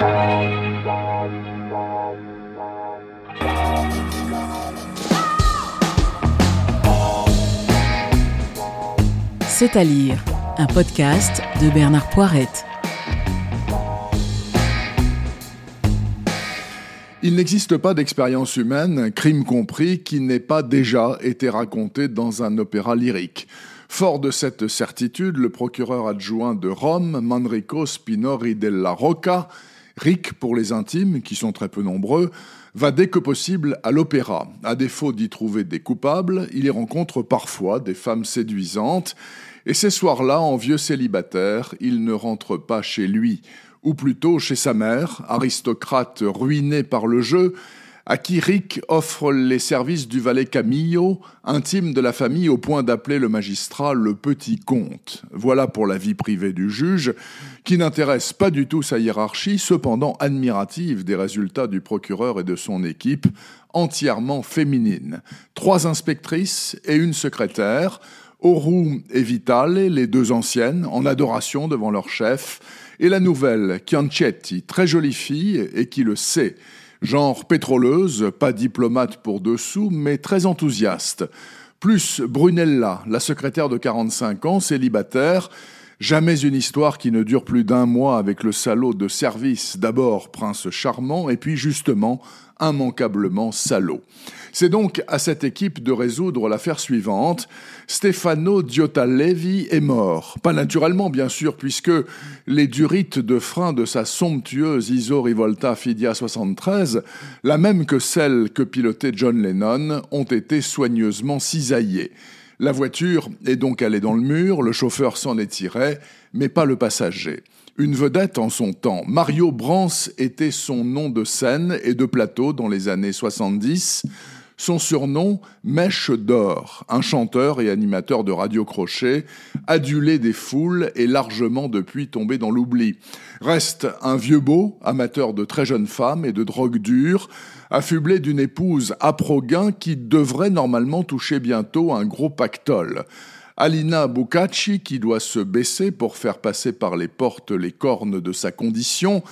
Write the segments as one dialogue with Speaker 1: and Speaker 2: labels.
Speaker 1: C'est à lire, un podcast de Bernard Poirette.
Speaker 2: Il n'existe pas d'expérience humaine, crime compris, qui n'ait pas déjà été racontée dans un opéra lyrique. Fort de cette certitude, le procureur adjoint de Rome, Manrico Spinori della Rocca, Ric pour les intimes, qui sont très peu nombreux, va dès que possible à l'opéra. À défaut d'y trouver des coupables, il y rencontre parfois des femmes séduisantes, et ces soirs-là, en vieux célibataire, il ne rentre pas chez lui, ou plutôt chez sa mère, aristocrate ruinée par le jeu, à qui Rick offre les services du valet Camillo, intime de la famille au point d'appeler le magistrat le petit comte. Voilà pour la vie privée du juge, qui n'intéresse pas du tout sa hiérarchie, cependant admirative des résultats du procureur et de son équipe, entièrement féminine. Trois inspectrices et une secrétaire, Oru et Vitale, les deux anciennes, en adoration devant leur chef, et la nouvelle, Chianchetti, très jolie fille et qui le sait, genre pétroleuse, pas diplomate pour dessous, mais très enthousiaste. Plus Brunella, la secrétaire de 45 ans, célibataire, jamais une histoire qui ne dure plus d'un mois avec le salaud de service, d'abord prince charmant, et puis justement immanquablement salaud. C'est donc à cette équipe de résoudre l'affaire suivante. Stefano Levi est mort. Pas naturellement, bien sûr, puisque les durites de frein de sa somptueuse Iso Rivolta Fidia 73, la même que celle que pilotait John Lennon, ont été soigneusement cisaillées. La voiture est donc allée dans le mur, le chauffeur s'en est tiré, mais pas le passager. Une vedette en son temps, Mario Brance était son nom de scène et de plateau dans les années 70. Son surnom, Mèche d'or, un chanteur et animateur de radio crochet, adulé des foules et largement depuis tombé dans l'oubli. Reste un vieux beau, amateur de très jeunes femmes et de drogue dure, affublé d'une épouse à Proguin qui devrait normalement toucher bientôt un gros pactole. Alina Bucacci, qui doit se baisser pour faire passer par les portes les cornes de sa condition,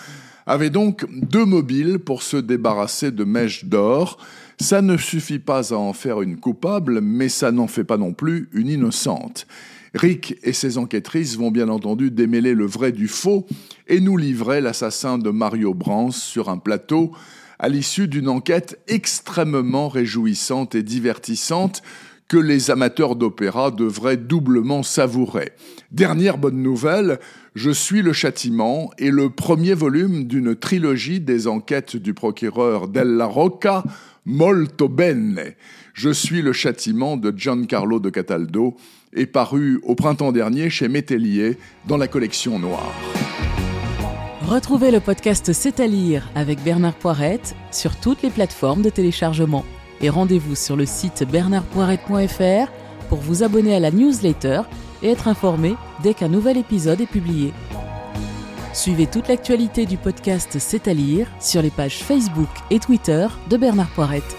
Speaker 2: avait donc deux mobiles pour se débarrasser de Mèche d'or, ça ne suffit pas à en faire une coupable, mais ça n'en fait pas non plus une innocente. Rick et ses enquêtrices vont bien entendu démêler le vrai du faux et nous livrer l'assassin de Mario Brance sur un plateau à l'issue d'une enquête extrêmement réjouissante et divertissante que les amateurs d'opéra devraient doublement savourer. Dernière bonne nouvelle, Je suis le châtiment est le premier volume d'une trilogie des enquêtes du procureur Della Rocca Molto bene. Je suis le châtiment de Giancarlo de Cataldo est paru au printemps dernier chez Métellier dans la collection Noire.
Speaker 1: Retrouvez le podcast C'est à lire avec Bernard Poirette sur toutes les plateformes de téléchargement. Et rendez-vous sur le site bernardpoirette.fr pour vous abonner à la newsletter et être informé dès qu'un nouvel épisode est publié. Suivez toute l'actualité du podcast C'est à lire sur les pages Facebook et Twitter de Bernard Poirette.